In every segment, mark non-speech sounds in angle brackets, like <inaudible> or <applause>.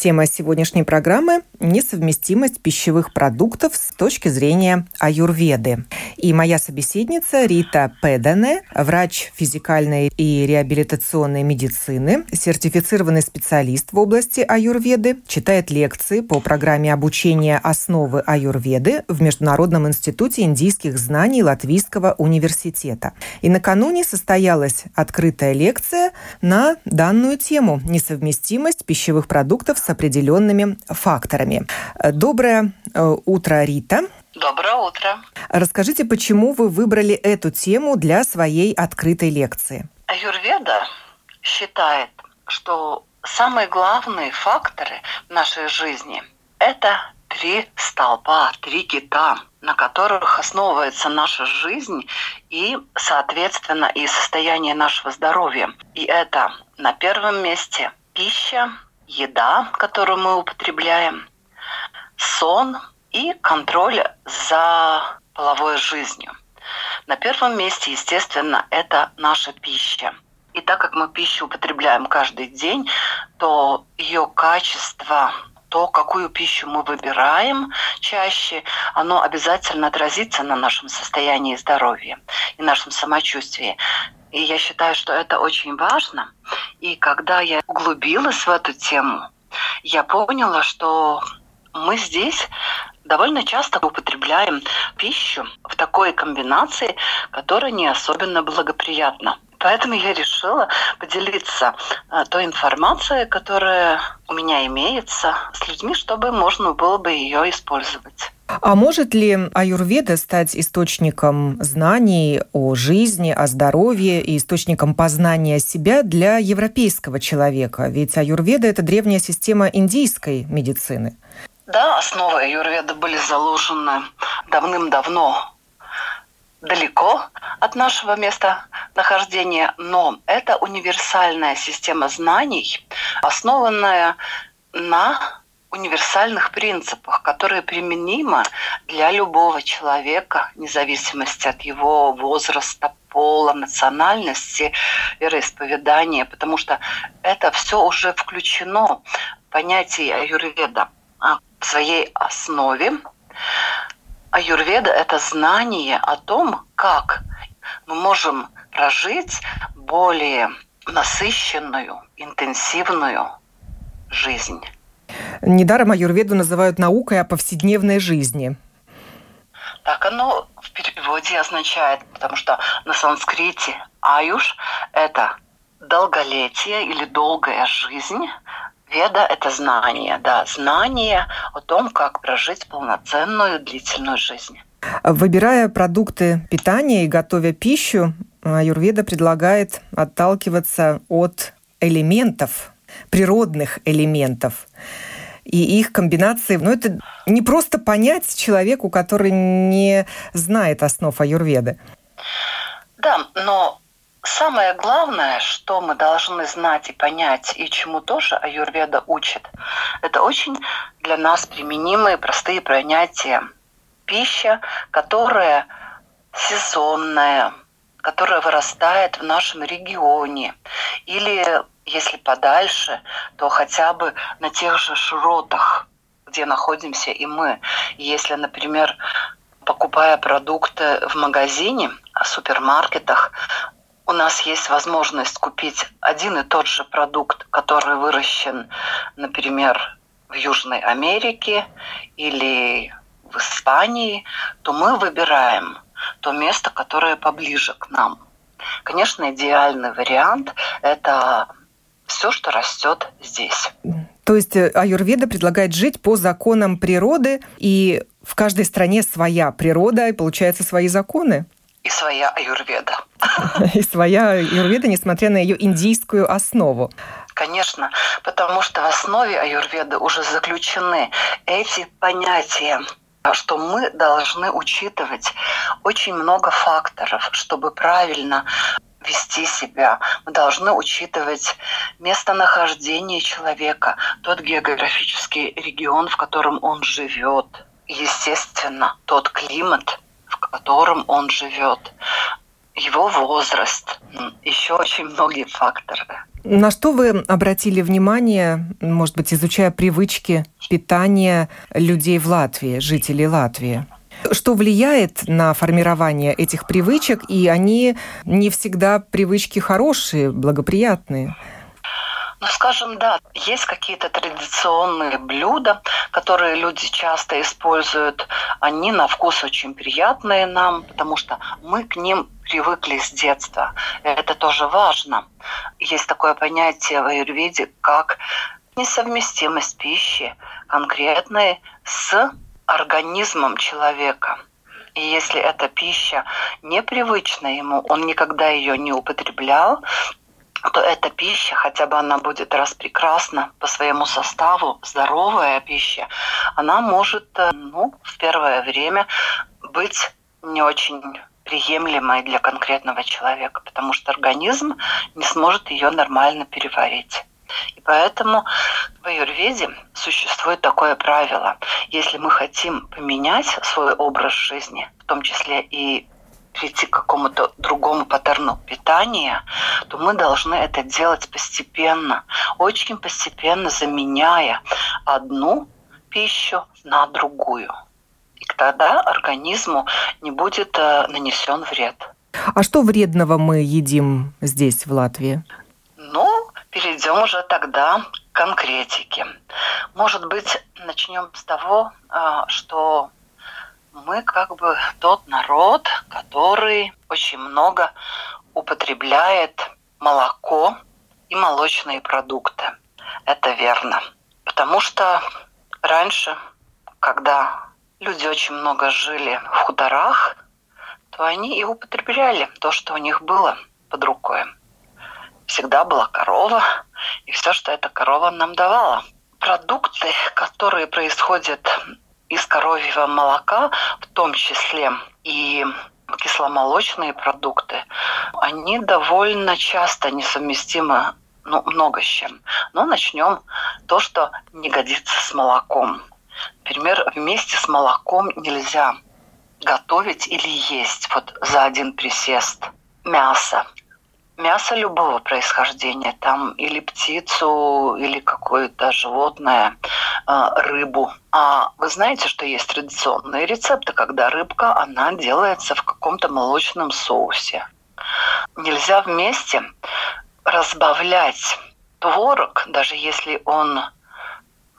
Тема сегодняшней программы – несовместимость пищевых продуктов с точки зрения аюрведы. И моя собеседница Рита Педане, врач физикальной и реабилитационной медицины, сертифицированный специалист в области аюрведы, читает лекции по программе обучения основы аюрведы в Международном институте индийских знаний Латвийского университета. И накануне состоялась открытая лекция на данную тему – несовместимость пищевых продуктов с определенными факторами. Доброе э, утро, Рита. Доброе утро. Расскажите, почему вы выбрали эту тему для своей открытой лекции? Аюрведа считает, что самые главные факторы в нашей жизни – это три столпа, три кита, на которых основывается наша жизнь и, соответственно, и состояние нашего здоровья. И это на первом месте пища, еда, которую мы употребляем, сон и контроль за половой жизнью. На первом месте, естественно, это наша пища. И так как мы пищу употребляем каждый день, то ее качество, то, какую пищу мы выбираем чаще, оно обязательно отразится на нашем состоянии здоровья и нашем самочувствии. И я считаю, что это очень важно. И когда я углубилась в эту тему, я поняла, что мы здесь довольно часто употребляем пищу в такой комбинации, которая не особенно благоприятна. Поэтому я решила поделиться э, той информацией, которая у меня имеется, с людьми, чтобы можно было бы ее использовать. А может ли аюрведа стать источником знаний о жизни, о здоровье и источником познания себя для европейского человека? Ведь аюрведа – это древняя система индийской медицины. Да, основы аюрведы были заложены давным-давно далеко от нашего места нахождения, но это универсальная система знаний, основанная на универсальных принципах, которые применимы для любого человека, вне зависимости от его возраста, пола, национальности, вероисповедания, потому что это все уже включено в понятие аюрведа а в своей основе. Аюрведа – это знание о том, как мы можем прожить более насыщенную, интенсивную жизнь. Недаром аюрведу называют наукой о повседневной жизни. Так оно в переводе означает, потому что на санскрите аюш – это долголетие или долгая жизнь. Веда – это знание, да, знание о том, как прожить полноценную длительную жизнь. Выбирая продукты питания и готовя пищу, Аюрведа предлагает отталкиваться от элементов, природных элементов и их комбинации. Ну, это не просто понять человеку, который не знает основ аюрведы. Да, но самое главное, что мы должны знать и понять, и чему тоже аюрведа учит, это очень для нас применимые простые понятия. Пища, которая сезонная, которая вырастает в нашем регионе, или если подальше, то хотя бы на тех же широтах, где находимся и мы. Если, например, покупая продукты в магазине, в супермаркетах, у нас есть возможность купить один и тот же продукт, который выращен, например, в Южной Америке или в Испании, то мы выбираем то место, которое поближе к нам. Конечно, идеальный вариант – это все, что растет здесь. То есть э, аюрведа предлагает жить по законам природы, и в каждой стране своя природа, и получается свои законы? И своя аюрведа. <laughs> И своя аюрведа, несмотря на ее индийскую основу. Конечно, потому что в основе аюрведы уже заключены эти понятия что мы должны учитывать очень много факторов, чтобы правильно вести себя, мы должны учитывать местонахождение человека, тот географический регион, в котором он живет, естественно, тот климат, в котором он живет, его возраст, еще очень многие факторы. На что вы обратили внимание, может быть, изучая привычки питания людей в Латвии, жителей Латвии? Что влияет на формирование этих привычек, и они не всегда привычки хорошие, благоприятные? Ну, скажем, да, есть какие-то традиционные блюда, которые люди часто используют. Они на вкус очень приятные нам, потому что мы к ним привыкли с детства. Это тоже важно. Есть такое понятие в аюрведе, как несовместимость пищи конкретной с организмом человека. И если эта пища непривычна ему, он никогда ее не употреблял, то эта пища, хотя бы она будет распрекрасна по своему составу, здоровая пища, она может э, ну, в первое время быть не очень приемлемой для конкретного человека, потому что организм не сможет ее нормально переварить. И поэтому в аюрведе существует такое правило. Если мы хотим поменять свой образ жизни, в том числе и прийти к какому-то другому паттерну питания, то мы должны это делать постепенно, очень постепенно заменяя одну пищу на другую. И тогда организму не будет э, нанесен вред. А что вредного мы едим здесь, в Латвии? Ну, перейдем уже тогда к конкретике. Может быть, начнем с того, э, что мы как бы тот народ, который очень много употребляет молоко и молочные продукты. Это верно. Потому что раньше, когда люди очень много жили в хуторах, то они и употребляли то, что у них было под рукой. Всегда была корова, и все, что эта корова нам давала. Продукты, которые происходят из коровьего молока, в том числе и кисломолочные продукты, они довольно часто несовместимы ну, много с чем. Но начнем то, что не годится с молоком. Например, вместе с молоком нельзя готовить или есть вот за один присест мясо мясо любого происхождения, там или птицу, или какое-то животное, а, рыбу. А вы знаете, что есть традиционные рецепты, когда рыбка, она делается в каком-то молочном соусе. Нельзя вместе разбавлять творог, даже если он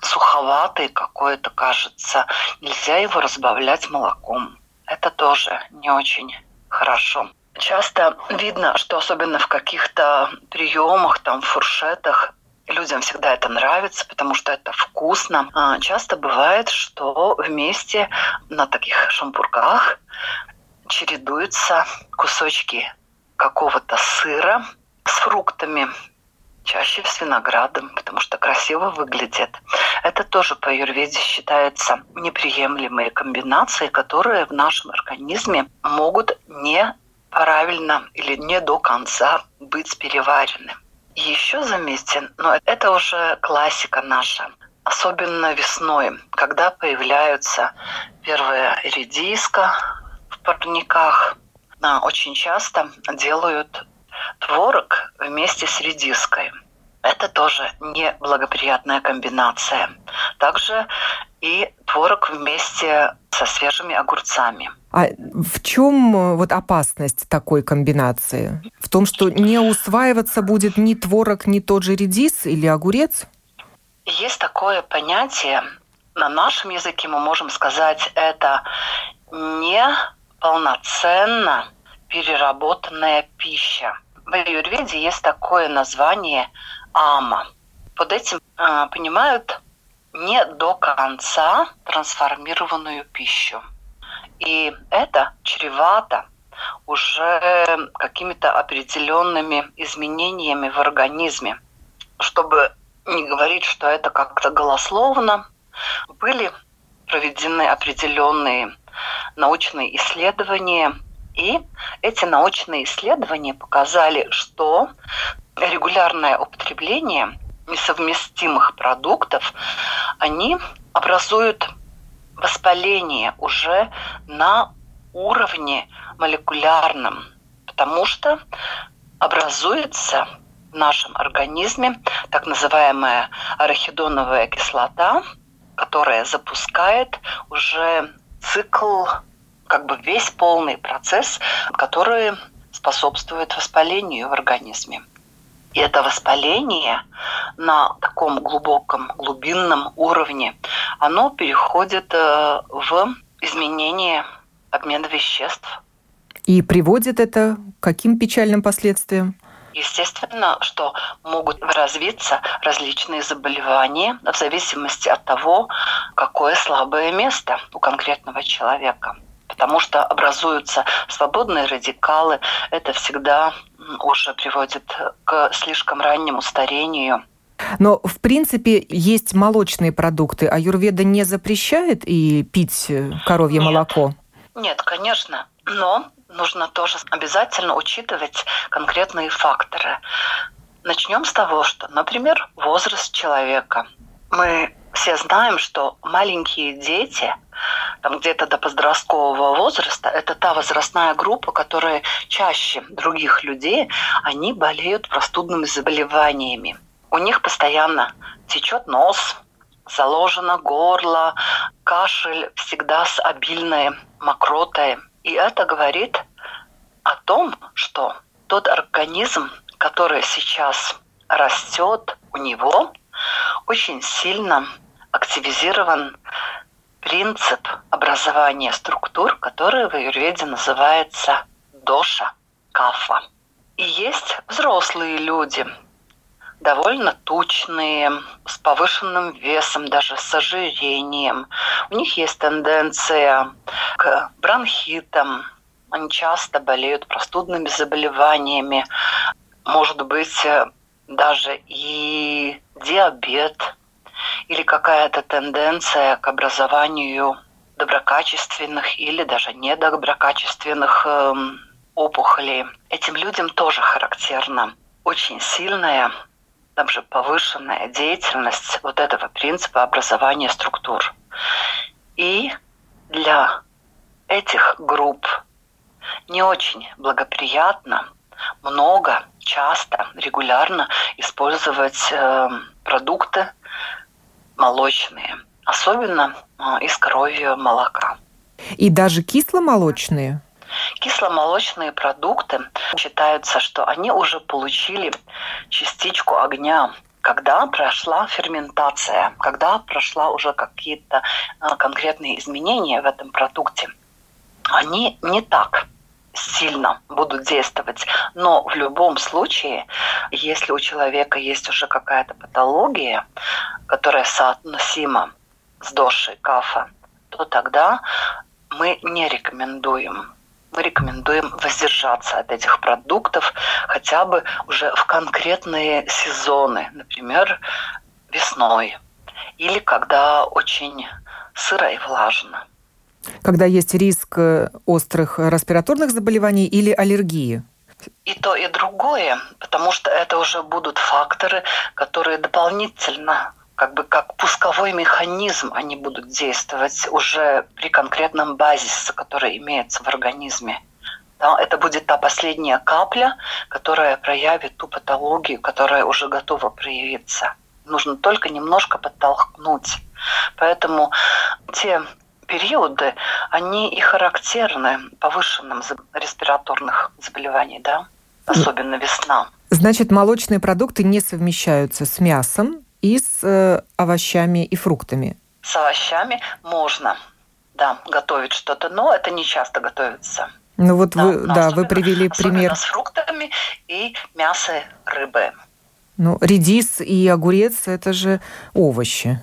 суховатый какой-то кажется, нельзя его разбавлять молоком. Это тоже не очень хорошо. Часто видно, что особенно в каких-то приемах, там, фуршетах, людям всегда это нравится, потому что это вкусно. А часто бывает, что вместе на таких шампурках чередуются кусочки какого-то сыра с фруктами, чаще с виноградом, потому что красиво выглядит. Это тоже по юрведе считается неприемлемые комбинации, которые в нашем организме могут не правильно или не до конца быть переваренным. Еще заметьте, но это уже классика наша, особенно весной, когда появляются первые редиска в парниках. Очень часто делают творог вместе с редиской. Это тоже неблагоприятная комбинация. Также и творог вместе со свежими огурцами. А в чем э, вот опасность такой комбинации? В том, что не усваиваться будет ни творог, ни тот же редис или огурец? Есть такое понятие, на нашем языке мы можем сказать, это не полноценно переработанная пища. В аюрведе есть такое название ама. Под этим э, понимают не до конца трансформированную пищу. И это чревато уже какими-то определенными изменениями в организме. Чтобы не говорить, что это как-то голословно, были проведены определенные научные исследования И эти научные исследования показали, что регулярное употребление несовместимых продуктов, они образуют воспаление уже на уровне молекулярном, потому что образуется в нашем организме так называемая арахидоновая кислота, которая запускает уже цикл, как бы весь полный процесс, который способствует воспалению в организме. И это воспаление на таком глубоком, глубинном уровне, оно переходит э, в изменение обмена веществ. И приводит это к каким печальным последствиям? Естественно, что могут развиться различные заболевания в зависимости от того, какое слабое место у конкретного человека потому что образуются свободные радикалы. Это всегда уже приводит к слишком раннему старению. Но, в принципе, есть молочные продукты. А Юрведа не запрещает и пить э, коровье Нет. молоко? Нет, конечно. Но нужно тоже обязательно учитывать конкретные факторы. Начнем с того, что, например, возраст человека. Мы все знаем, что маленькие дети, там где-то до подросткового возраста, это та возрастная группа, которая чаще других людей, они болеют простудными заболеваниями. У них постоянно течет нос, заложено горло, кашель всегда с обильной мокротой. И это говорит о том, что тот организм, который сейчас растет у него, очень сильно активизирован принцип образования структур, который в аюрведе называется доша, кафа. И есть взрослые люди, довольно тучные, с повышенным весом, даже с ожирением. У них есть тенденция к бронхитам, они часто болеют простудными заболеваниями, может быть, даже и диабет или какая-то тенденция к образованию доброкачественных или даже недоброкачественных э, опухолей. Этим людям тоже характерна очень сильная, также повышенная деятельность вот этого принципа образования структур. И для этих групп не очень благоприятно много, часто, регулярно использовать э, продукты молочные, особенно э, из коровьего молока. И даже кисломолочные? Кисломолочные продукты считаются, что они уже получили частичку огня когда прошла ферментация, когда прошла уже какие-то э, конкретные изменения в этом продукте, они не так сильно будут действовать. Но в любом случае, если у человека есть уже какая-то патология, которая соотносима с дошей кафа, то тогда мы не рекомендуем мы рекомендуем воздержаться от этих продуктов хотя бы уже в конкретные сезоны, например, весной или когда очень сыро и влажно когда есть риск э, острых респираторных заболеваний или аллергии? И то, и другое, потому что это уже будут факторы, которые дополнительно как бы как пусковой механизм они будут действовать уже при конкретном базисе, который имеется в организме. Да, это будет та последняя капля, которая проявит ту патологию, которая уже готова проявиться. Нужно только немножко подтолкнуть. Поэтому те периоды, они и характерны повышенным респираторных заболеваний, да, особенно весна. Значит, молочные продукты не совмещаются с мясом и с э, овощами и фруктами. С овощами можно, да, готовить что-то, но это не часто готовится. Ну вот да, вы, да, вы привели пример. с фруктами и мясо, рыбы. Ну, редис и огурец – это же овощи.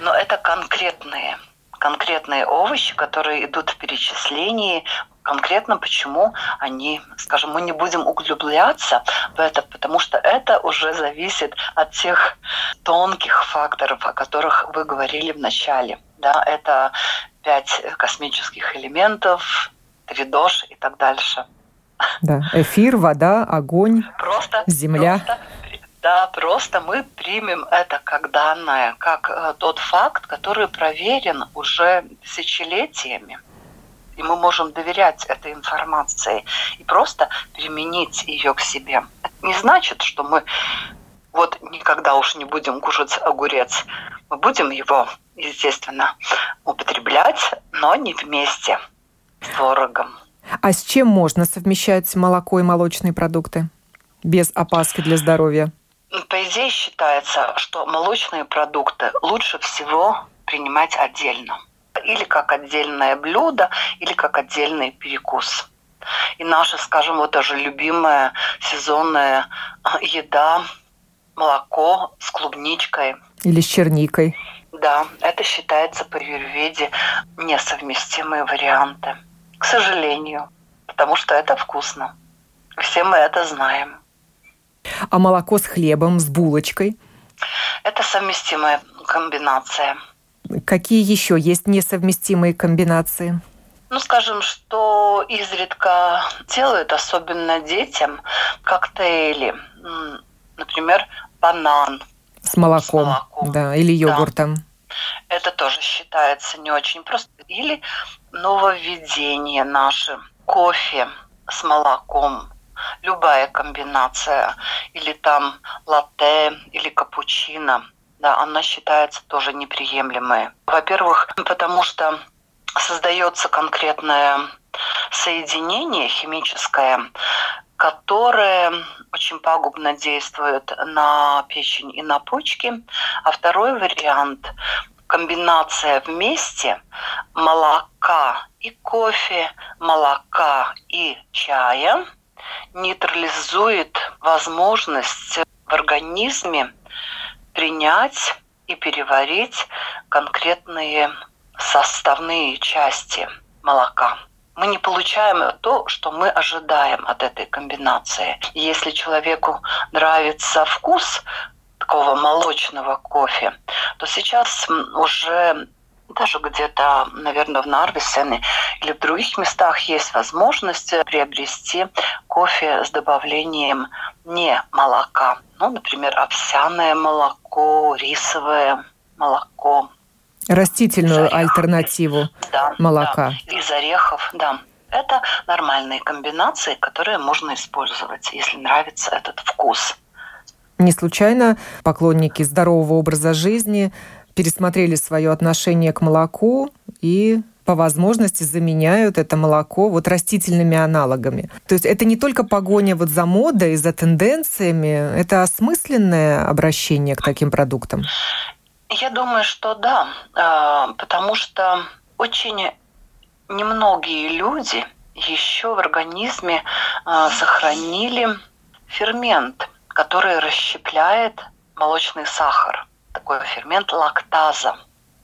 Но это конкретные конкретные овощи, которые идут в перечислении, конкретно почему они, скажем, мы не будем углубляться в это, потому что это уже зависит от тех тонких факторов, о которых вы говорили в начале. Да, это пять космических элементов, тридош и так дальше. Да, эфир, вода, огонь, просто, земля. Просто, да, просто мы примем это как данное, как э, тот факт, который проверен уже тысячелетиями. И мы можем доверять этой информации и просто применить ее к себе. Это не значит, что мы вот никогда уж не будем кушать огурец. Мы будем его, естественно, употреблять, но не вместе с творогом. А с чем можно совмещать молоко и молочные продукты без опаски для здоровья? По идее считается, что молочные продукты лучше всего принимать отдельно. Или как отдельное блюдо, или как отдельный перекус. И наша, скажем, вот даже любимая сезонная еда молоко с клубничкой. Или с черникой. Да, это считается по юрведе несовместимые варианты. К сожалению, потому что это вкусно. Все мы это знаем. А молоко с хлебом, с булочкой? Это совместимая комбинация. Какие еще есть несовместимые комбинации? Ну, скажем, что изредка делают, особенно детям, коктейли. Например, банан. С молоком, с молоком. да, или йогуртом. Да. Это тоже считается не очень просто. Или нововведение наше. Кофе с молоком. Любая комбинация. Или там латте, или капучино. Да, она считается тоже неприемлемой. Во-первых, потому что создается конкретное соединение химическое, которое очень пагубно действует на печень и на почки. А второй вариант – комбинация вместе молока и кофе, молока и чая нейтрализует возможность в организме принять и переварить конкретные составные части молока мы не получаем то, что мы ожидаем от этой комбинации. Если человеку нравится вкус такого молочного кофе, то сейчас уже даже где-то, наверное, в Нарвисене или в других местах есть возможность приобрести кофе с добавлением не молока. Ну, например, овсяное молоко, рисовое молоко, растительную из альтернативу да, молока. Да, из орехов, да. Это нормальные комбинации, которые можно использовать, если нравится этот вкус. Не случайно поклонники здорового образа жизни пересмотрели свое отношение к молоку и по возможности заменяют это молоко вот растительными аналогами. То есть это не только погоня вот за модой, за тенденциями, это осмысленное обращение к таким продуктам. Я думаю, что да, а, потому что очень немногие люди еще в организме а, сохранили фермент, который расщепляет молочный сахар. Такой фермент лактаза.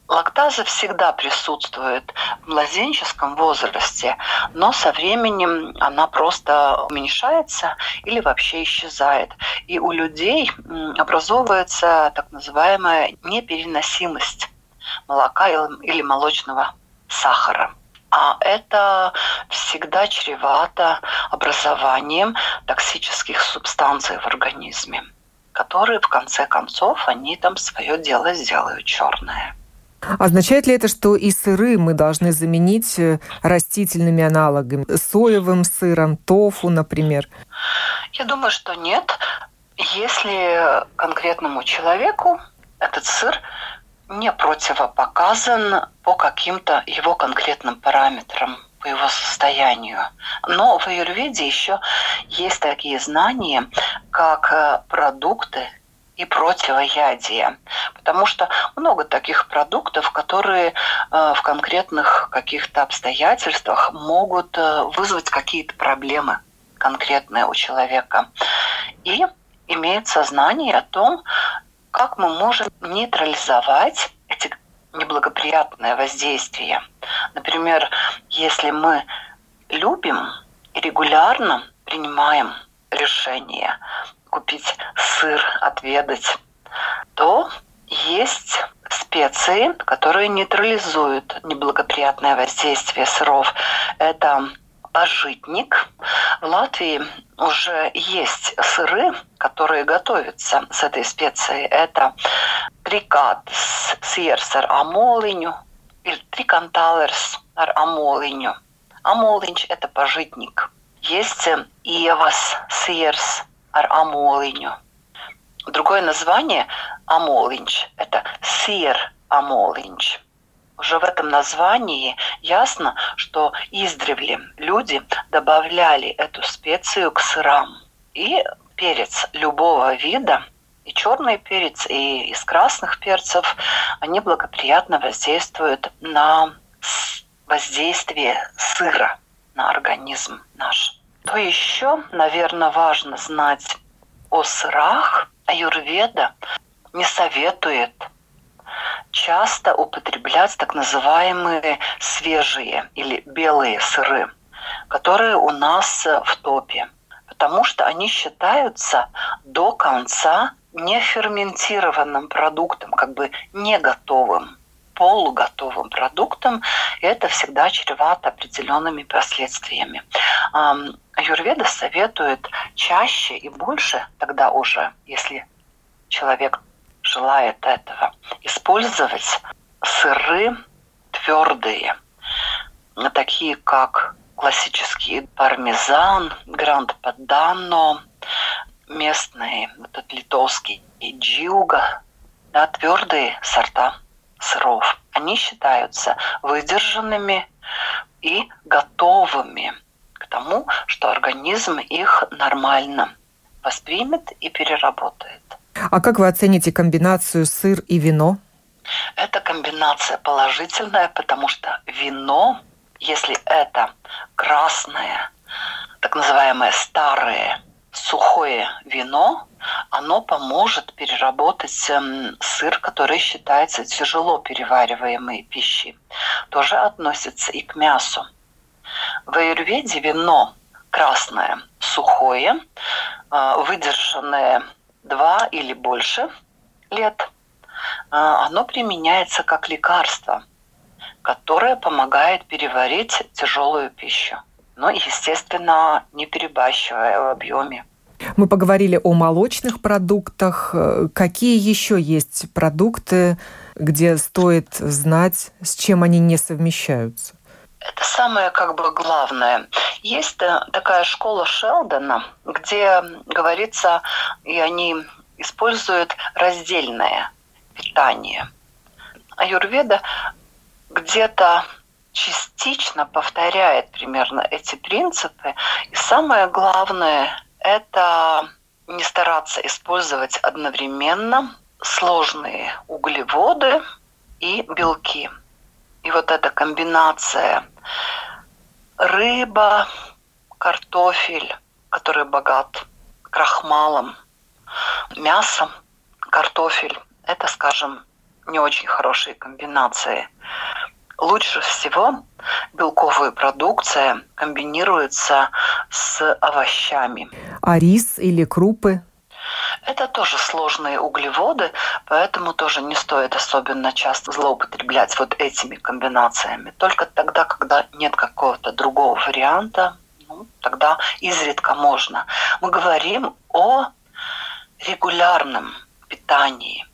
Лактаза всегда присутствует в младенческом возрасте, но со временем она просто уменьшается или вообще исчезает. И у людей образовывается так называемая непереносимость молока или молочного сахара. А это всегда чревато образованием токсических субстанций в организме, которые в конце концов они там свое дело сделают черное. Означает ли это, что и сыры мы должны заменить э, растительными аналогами, соевым сыром, тофу, например? Я думаю, что нет. Если конкретному человеку этот сыр не противопоказан по каким-то его конкретным параметрам, по его состоянию. Но в аюрведе еще есть такие знания, как э, продукты, и противоядие. Потому что много таких продуктов, которые э, в конкретных каких-то обстоятельствах могут э, вызвать какие-то проблемы конкретные у человека. И имеет сознание о том, как мы можем нейтрализовать эти неблагоприятные воздействия. Например, если мы любим и регулярно принимаем решение купить сыр, отведать, то есть специи, которые нейтрализуют неблагоприятное воздействие сыров. Это пожитник. В Латвии уже есть сыры, которые готовятся с этой специей. Это трикат сирс ар амолиню или триканталерс ар амолиню. Амолинч – это пожитник. Есть иевас сирс ар амолиню. Другое название амолинч – это сир амолинч уже в этом названии ясно, что издревле люди добавляли эту специю к сырам. И перец любого вида, и черный перец, и из красных перцев, они благоприятно воздействуют на воздействие сыра на организм наш. То еще, наверное, важно знать о сырах. Аюрведа не советует часто употреблять так называемые свежие или белые сыры, которые у нас в топе, потому что они считаются до конца неферментированным продуктом, как бы не готовым полуготовым продуктом, и это всегда чревато определенными последствиями. Аюрведа советует чаще и больше тогда уже, если человек желает этого, использовать сыры твердые, такие как классический пармезан, гранд падано, местные, вот этот литовский джиуга, да, твердые сорта сыров. Они считаются выдержанными и готовыми к тому, что организм их нормально воспримет и переработает. А как вы оцените комбинацию сыр и вино? Эта комбинация положительная, потому что вино, если это красное, так называемое старое, сухое вино, оно поможет переработать эм, сыр, который считается тяжело перевариваемой пищей. Тоже относится и к мясу. В аюрведе вино красное, сухое, э, выдержанное два или больше лет, а, оно применяется как лекарство, которое помогает переварить тяжелую пищу. Но, естественно, не перебащивая в объеме. Мы поговорили о молочных продуктах. Какие еще есть продукты, где стоит знать, с чем они не совмещаются? Это самое как бы главное. Есть э, такая школа Шелдона, где говорится, и они используют раздельное питание. Аюрведа где-то частично повторяет примерно эти принципы. И самое главное – это не стараться использовать одновременно сложные углеводы и белки. И вот эта комбинация рыба, картофель, который богат крахмалом, мясо, картофель. Это, скажем, не очень хорошие комбинации. Лучше всего белковая продукция комбинируется с овощами. А рис или крупы? Это тоже сложные углеводы, поэтому тоже не стоит особенно часто злоупотреблять вот этими комбинациями. Только тогда, когда нет какого-то другого варианта, ну, тогда изредка можно. Мы говорим о регулярном питании.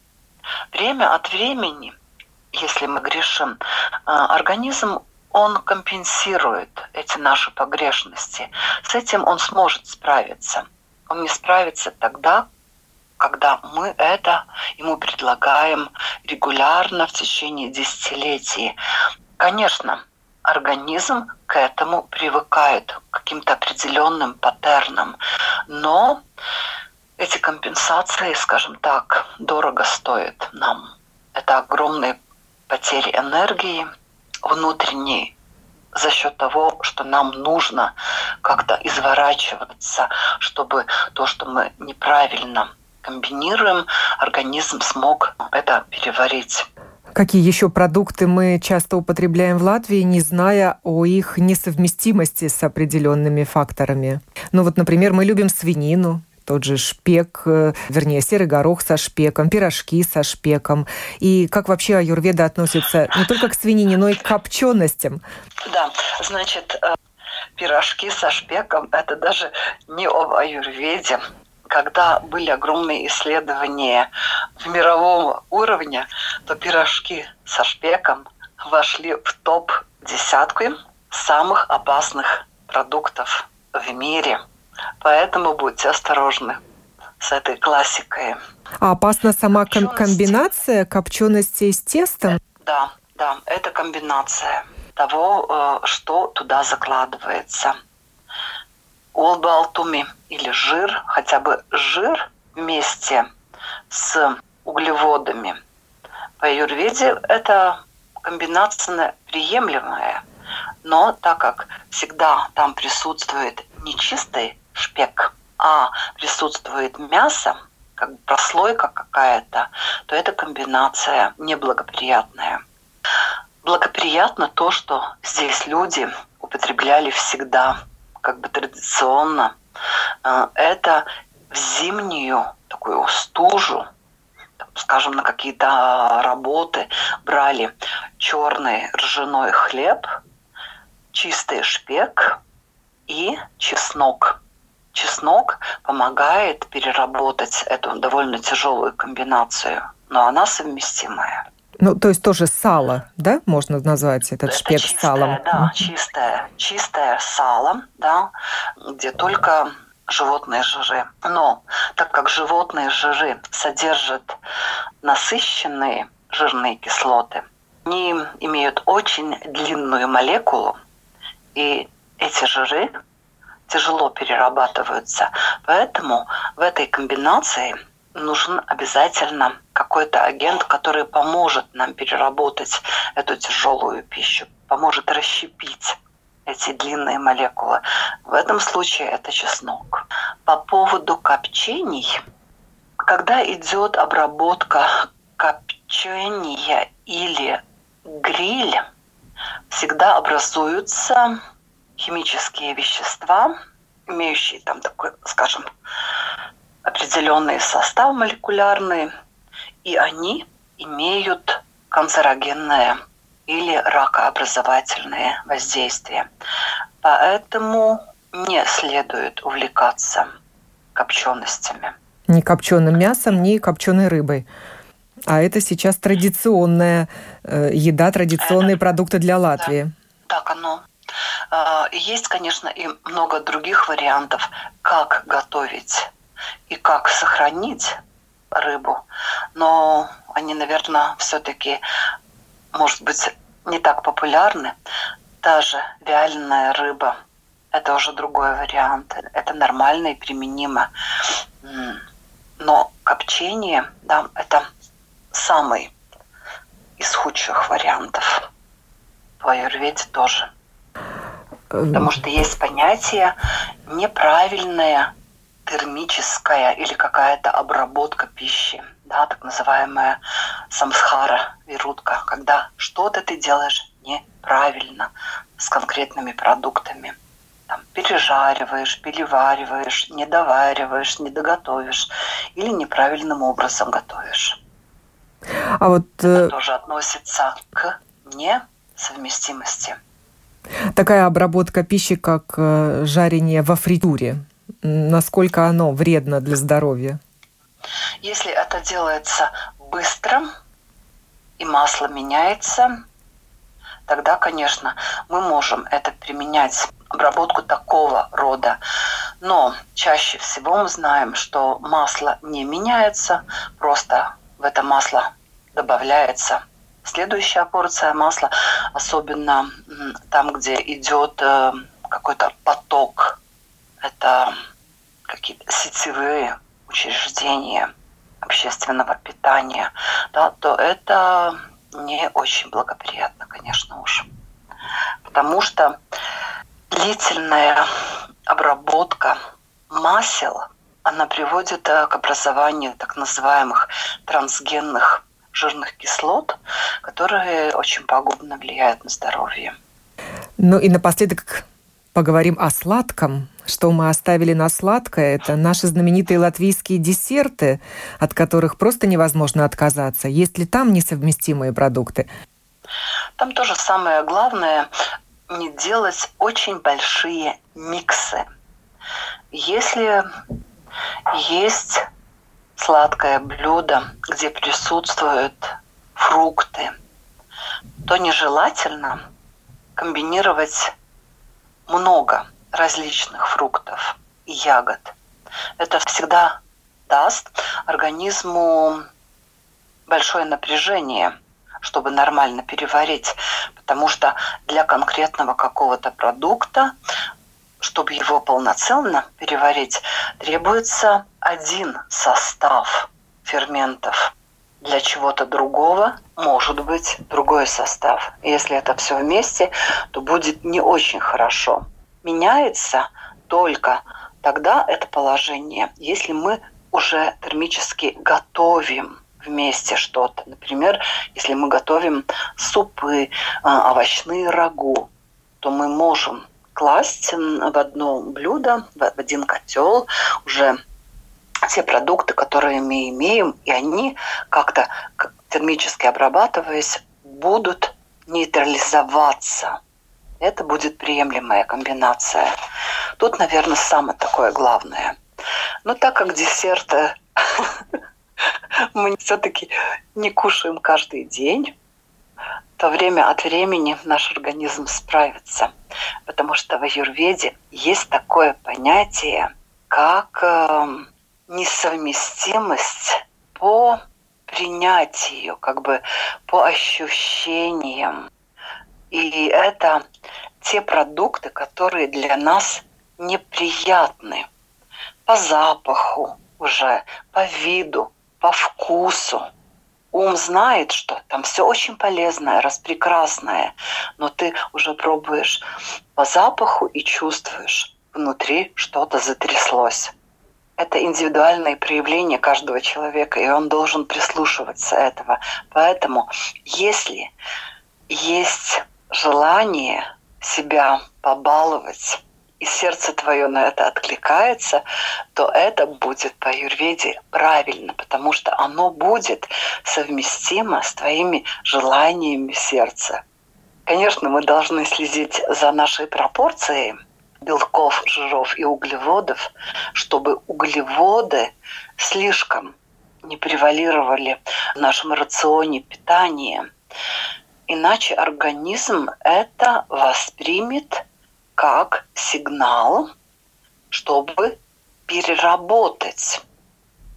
Время от времени, если мы грешим, а, организм он компенсирует эти наши погрешности. С этим он сможет справиться. Он не справится тогда, когда мы это ему предлагаем регулярно в течение десятилетий. Конечно, организм к этому привыкает, к каким-то определенным паттернам, но эти компенсации, скажем так, дорого стоят нам. Это огромные потери энергии внутренней за счет того, что нам нужно как-то изворачиваться, чтобы то, что мы неправильно комбинируем, организм смог это переварить. Какие еще продукты мы часто употребляем в Латвии, не зная о их несовместимости с определенными факторами? Ну вот, например, мы любим свинину, тот же шпек, э, вернее, серый горох со шпеком, пирожки со шпеком. И как вообще аюрведа относится не только к свинине, но и к копченостям? Да, значит, э, пирожки со шпеком – это даже не об аюрведе. Когда были огромные исследования в мировом уровне, то пирожки со шпеком вошли в топ-десятку самых опасных продуктов в мире. Поэтому будьте осторожны с этой классикой. А опасна сама ком- комбинация копчености с тестом? Да, да, это комбинация того, э, что туда закладывается. Олбалтуми или жир, хотя бы жир вместе с углеводами. По юрведе это комбинация приемлемая, но так как всегда там присутствует не чистый шпек, а присутствует мясо, как прослойка какая-то, то эта комбинация неблагоприятная. Благоприятно то, что здесь люди употребляли всегда, как бы традиционно. Э, это в зимнюю такую стужу, скажем, на какие-то работы брали черный ржаной хлеб, чистый шпек и чеснок. Чеснок помогает переработать эту довольно тяжелую комбинацию, но она совместимая. Ну, то есть тоже сало, да, можно назвать этот Это шпек чистое, салом? Да, чистое, чистое сало, да, где только животные жиры. Но так как животные жиры содержат насыщенные жирные кислоты, они имеют очень длинную молекулу, и эти жиры тяжело перерабатываются. Поэтому в этой комбинации нужен обязательно какой-то агент, который поможет нам переработать эту тяжелую пищу, поможет расщепить эти длинные молекулы. В этом случае это чеснок. По поводу копчений, когда идет обработка копчения или гриль, всегда образуются химические вещества, имеющие там такой, скажем, определенный состав молекулярный, и они имеют канцерогенное или ракообразовательные воздействия. Поэтому не следует увлекаться копченостями. Ни копченым мясом, ни копченой рыбой. А это сейчас традиционная э, еда, традиционные это, продукты для Латвии. Да, так оно. Э, есть, конечно, и много других вариантов, как готовить и как сохранить рыбу. Но они, наверное, все-таки, может быть, не так популярны. Даже вяленая рыба – это уже другой вариант. Это нормально и применимо. Но копчение, да, это самый из худших вариантов. В аюрведе тоже. Потому что есть понятие неправильная термическая или какая-то обработка пищи, да, так называемая самсхара, вирутка, когда что-то ты делаешь неправильно с конкретными продуктами. Там, пережариваешь, перевариваешь, недовариваешь, недоготовишь или неправильным образом готовишь. А вот, Это э... тоже относится к несовместимости. Такая обработка пищи, как э, жарение во фритюре, насколько оно вредно для здоровья? Если это делается быстро и масло меняется, тогда, конечно, мы можем это применять, обработку такого рода. Но чаще всего мы знаем, что масло не меняется, просто в это масло добавляется следующая порция масла, особенно там, где идет э, какой-то поток. Это какие-то сетевые учреждения общественного питания, да, то это не очень благоприятно, конечно уж. Потому что длительная обработка масел, она приводит э, к образованию так называемых трансгенных жирных кислот, которые очень пагубно влияют на здоровье. Ну и напоследок поговорим о сладком. Что мы оставили на сладкое, это наши знаменитые латвийские десерты, от которых просто невозможно отказаться. Есть ли там несовместимые продукты? Там тоже самое главное не делать очень большие миксы. Если есть сладкое блюдо, где присутствуют фрукты, то нежелательно комбинировать много различных фруктов и ягод. Это всегда даст организму большое напряжение, чтобы нормально переварить, потому что для конкретного какого-то продукта, чтобы его полноценно переварить, требуется один состав ферментов. Для чего-то другого может быть другой состав. Если это все вместе, то будет не очень хорошо. Меняется только тогда это положение, если мы уже термически готовим вместе что-то. Например, если мы готовим супы, а, овощные рагу, то мы можем класть в одно блюдо, в один котел уже те продукты, которые мы имеем, и они как-то термически обрабатываясь, будут нейтрализоваться. Это будет приемлемая комбинация. Тут, наверное, самое такое главное. Но так как десерты <laughs> мы все-таки не кушаем каждый день, то время от времени наш организм справится. Потому что в аюрведе есть такое понятие, как э, несовместимость по принятию, как бы по ощущениям. И это те продукты, которые для нас неприятны по запаху уже, по виду, по вкусу. Ум знает, что там все очень полезное, распрекрасное, но ты уже пробуешь по запаху и чувствуешь, внутри что-то затряслось. Это индивидуальное проявление каждого человека, и он должен прислушиваться этого. Поэтому, если есть желание себя побаловать, и сердце твое на это откликается, то это будет по юрведе правильно, потому что оно будет совместимо с твоими желаниями сердца. Конечно, мы должны следить за нашей пропорцией белков, жиров и углеводов, чтобы углеводы слишком не превалировали в нашем рационе питания. Иначе организм это воспримет как сигнал, чтобы переработать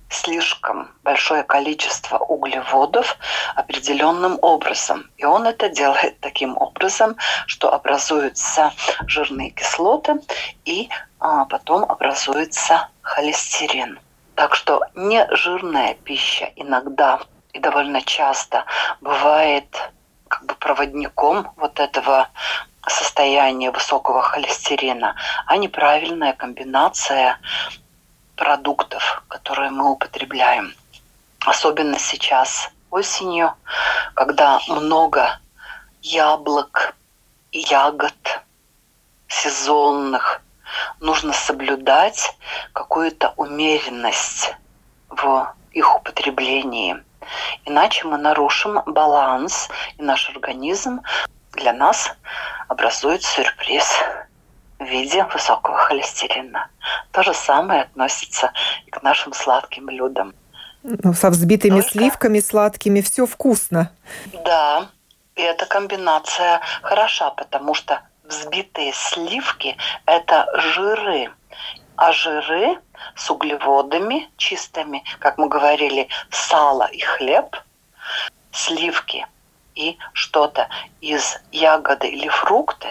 слишком большое количество углеводов определенным образом. И он это делает таким образом, что образуются жирные кислоты и а, потом образуется холестерин. Так что нежирная пища иногда и довольно часто бывает как бы проводником вот этого состояние высокого холестерина, а неправильная комбинация продуктов, которые мы употребляем. Особенно сейчас осенью, когда много яблок, ягод сезонных, нужно соблюдать какую-то умеренность в их употреблении. Иначе мы нарушим баланс, и наш организм для нас образует сюрприз в виде высокого холестерина. То же самое относится и к нашим сладким блюдам. Ну, со взбитыми Только... сливками сладкими все вкусно. Да, и эта комбинация хороша, потому что взбитые сливки – это жиры. А жиры с углеводами чистыми, как мы говорили, сало и хлеб, сливки и что-то из ягоды или фрукты,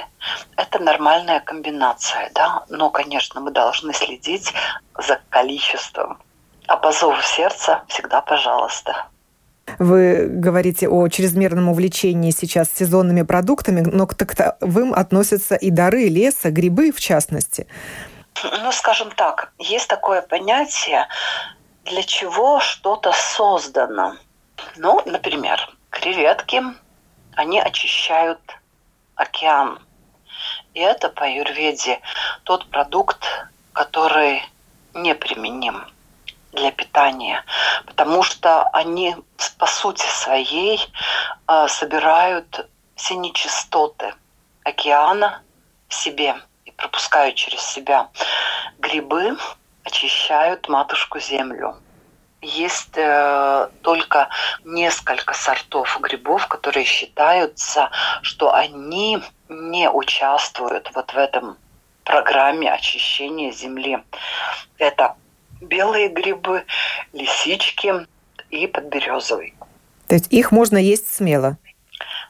это нормальная комбинация, да, но, конечно, мы должны следить за количеством. А по зову сердца всегда пожалуйста. Вы говорите о чрезмерном увлечении сейчас сезонными продуктами, но к таковым относятся и дары леса, грибы в частности. Ну, скажем так, есть такое понятие, для чего что-то создано. Ну, например, Креветки, они очищают океан. И это по юрведе тот продукт, который неприменим для питания, потому что они по сути своей э, собирают все нечистоты океана в себе и пропускают через себя. Грибы очищают матушку землю. Есть э, только несколько сортов грибов, которые считаются, что они не участвуют вот в этом программе очищения земли. Это белые грибы, лисички и подберезовый. То есть их можно есть смело?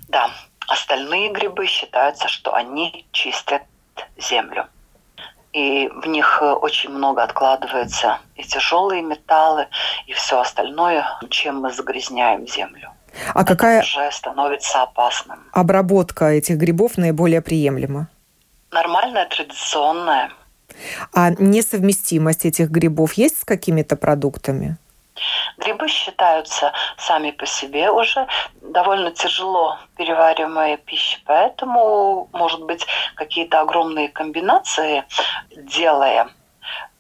Да. Остальные грибы считаются, что они чистят землю. И в них очень много откладывается и тяжелые металлы, и все остальное, чем мы загрязняем землю. А Это какая уже становится опасным? Обработка этих грибов наиболее приемлема? Нормальная, традиционная. А несовместимость этих грибов есть с какими-то продуктами? Грибы считаются сами по себе уже довольно тяжело перевариваемая пища, поэтому, может быть, какие-то огромные комбинации делая,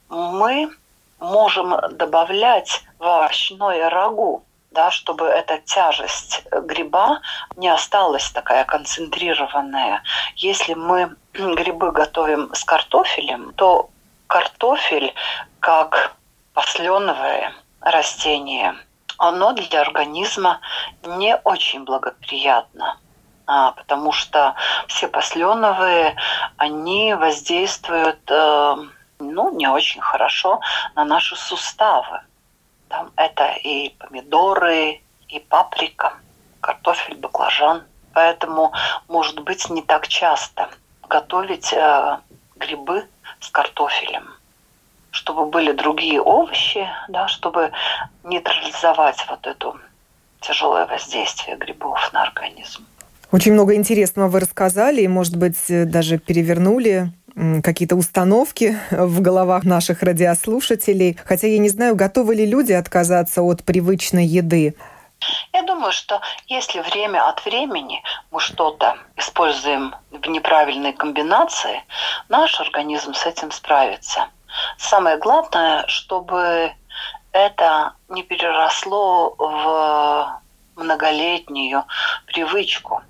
мы можем добавлять в овощное рагу, да, чтобы эта тяжесть гриба не осталась такая концентрированная. Если мы <clears throat> грибы готовим с картофелем, то картофель как посленовое растение, оно для организма не очень благоприятно. А, потому что все посленовые, они воздействуют э, ну, не очень хорошо на наши суставы. Там это и помидоры, и паприка, картофель, баклажан. Поэтому, может быть, не так часто готовить э, грибы с картофелем чтобы были другие овощи, да, чтобы нейтрализовать вот это тяжелое воздействие грибов на организм. Очень много интересного вы рассказали, и, может быть, даже перевернули какие-то установки <laughs> в головах наших радиослушателей. Хотя я не знаю, готовы ли люди отказаться от привычной еды. Я думаю, что если время от времени мы что-то используем в неправильной комбинации, наш организм с этим справится. Самое главное, чтобы это не переросло в многолетнюю привычку,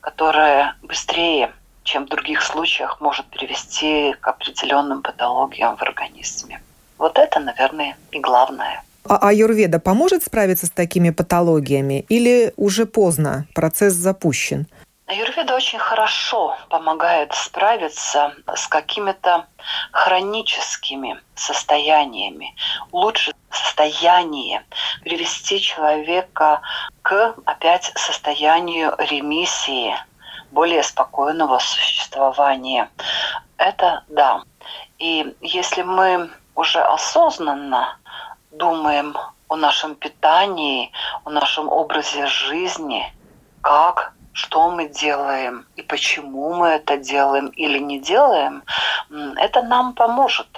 которая быстрее, чем в других случаях, может привести к определенным патологиям в организме. Вот это, наверное, и главное. А аюрведа поможет справиться с такими патологиями или уже поздно, процесс запущен? Аюрведа очень хорошо помогает справиться с какими-то хроническими состояниями, улучшить состояние, привести человека к опять состоянию ремиссии, более спокойного существования. Это да. И если мы уже осознанно думаем о нашем питании, о нашем образе жизни, как что мы делаем и почему мы это делаем или не делаем, это нам поможет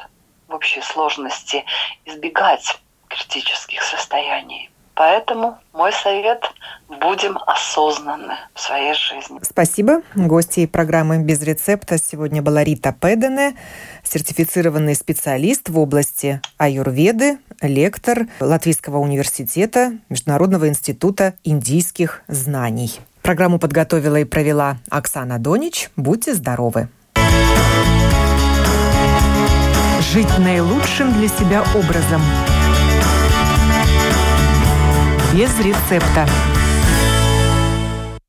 в общей сложности избегать критических состояний. Поэтому мой совет – будем осознанны в своей жизни. Спасибо. Гостьей программы «Без рецепта» сегодня была Рита Педене, сертифицированный специалист в области аюрведы, лектор Латвийского университета Международного института индийских знаний. Программу подготовила и провела Оксана Донич. Будьте здоровы! Жить наилучшим для себя образом. Без рецепта.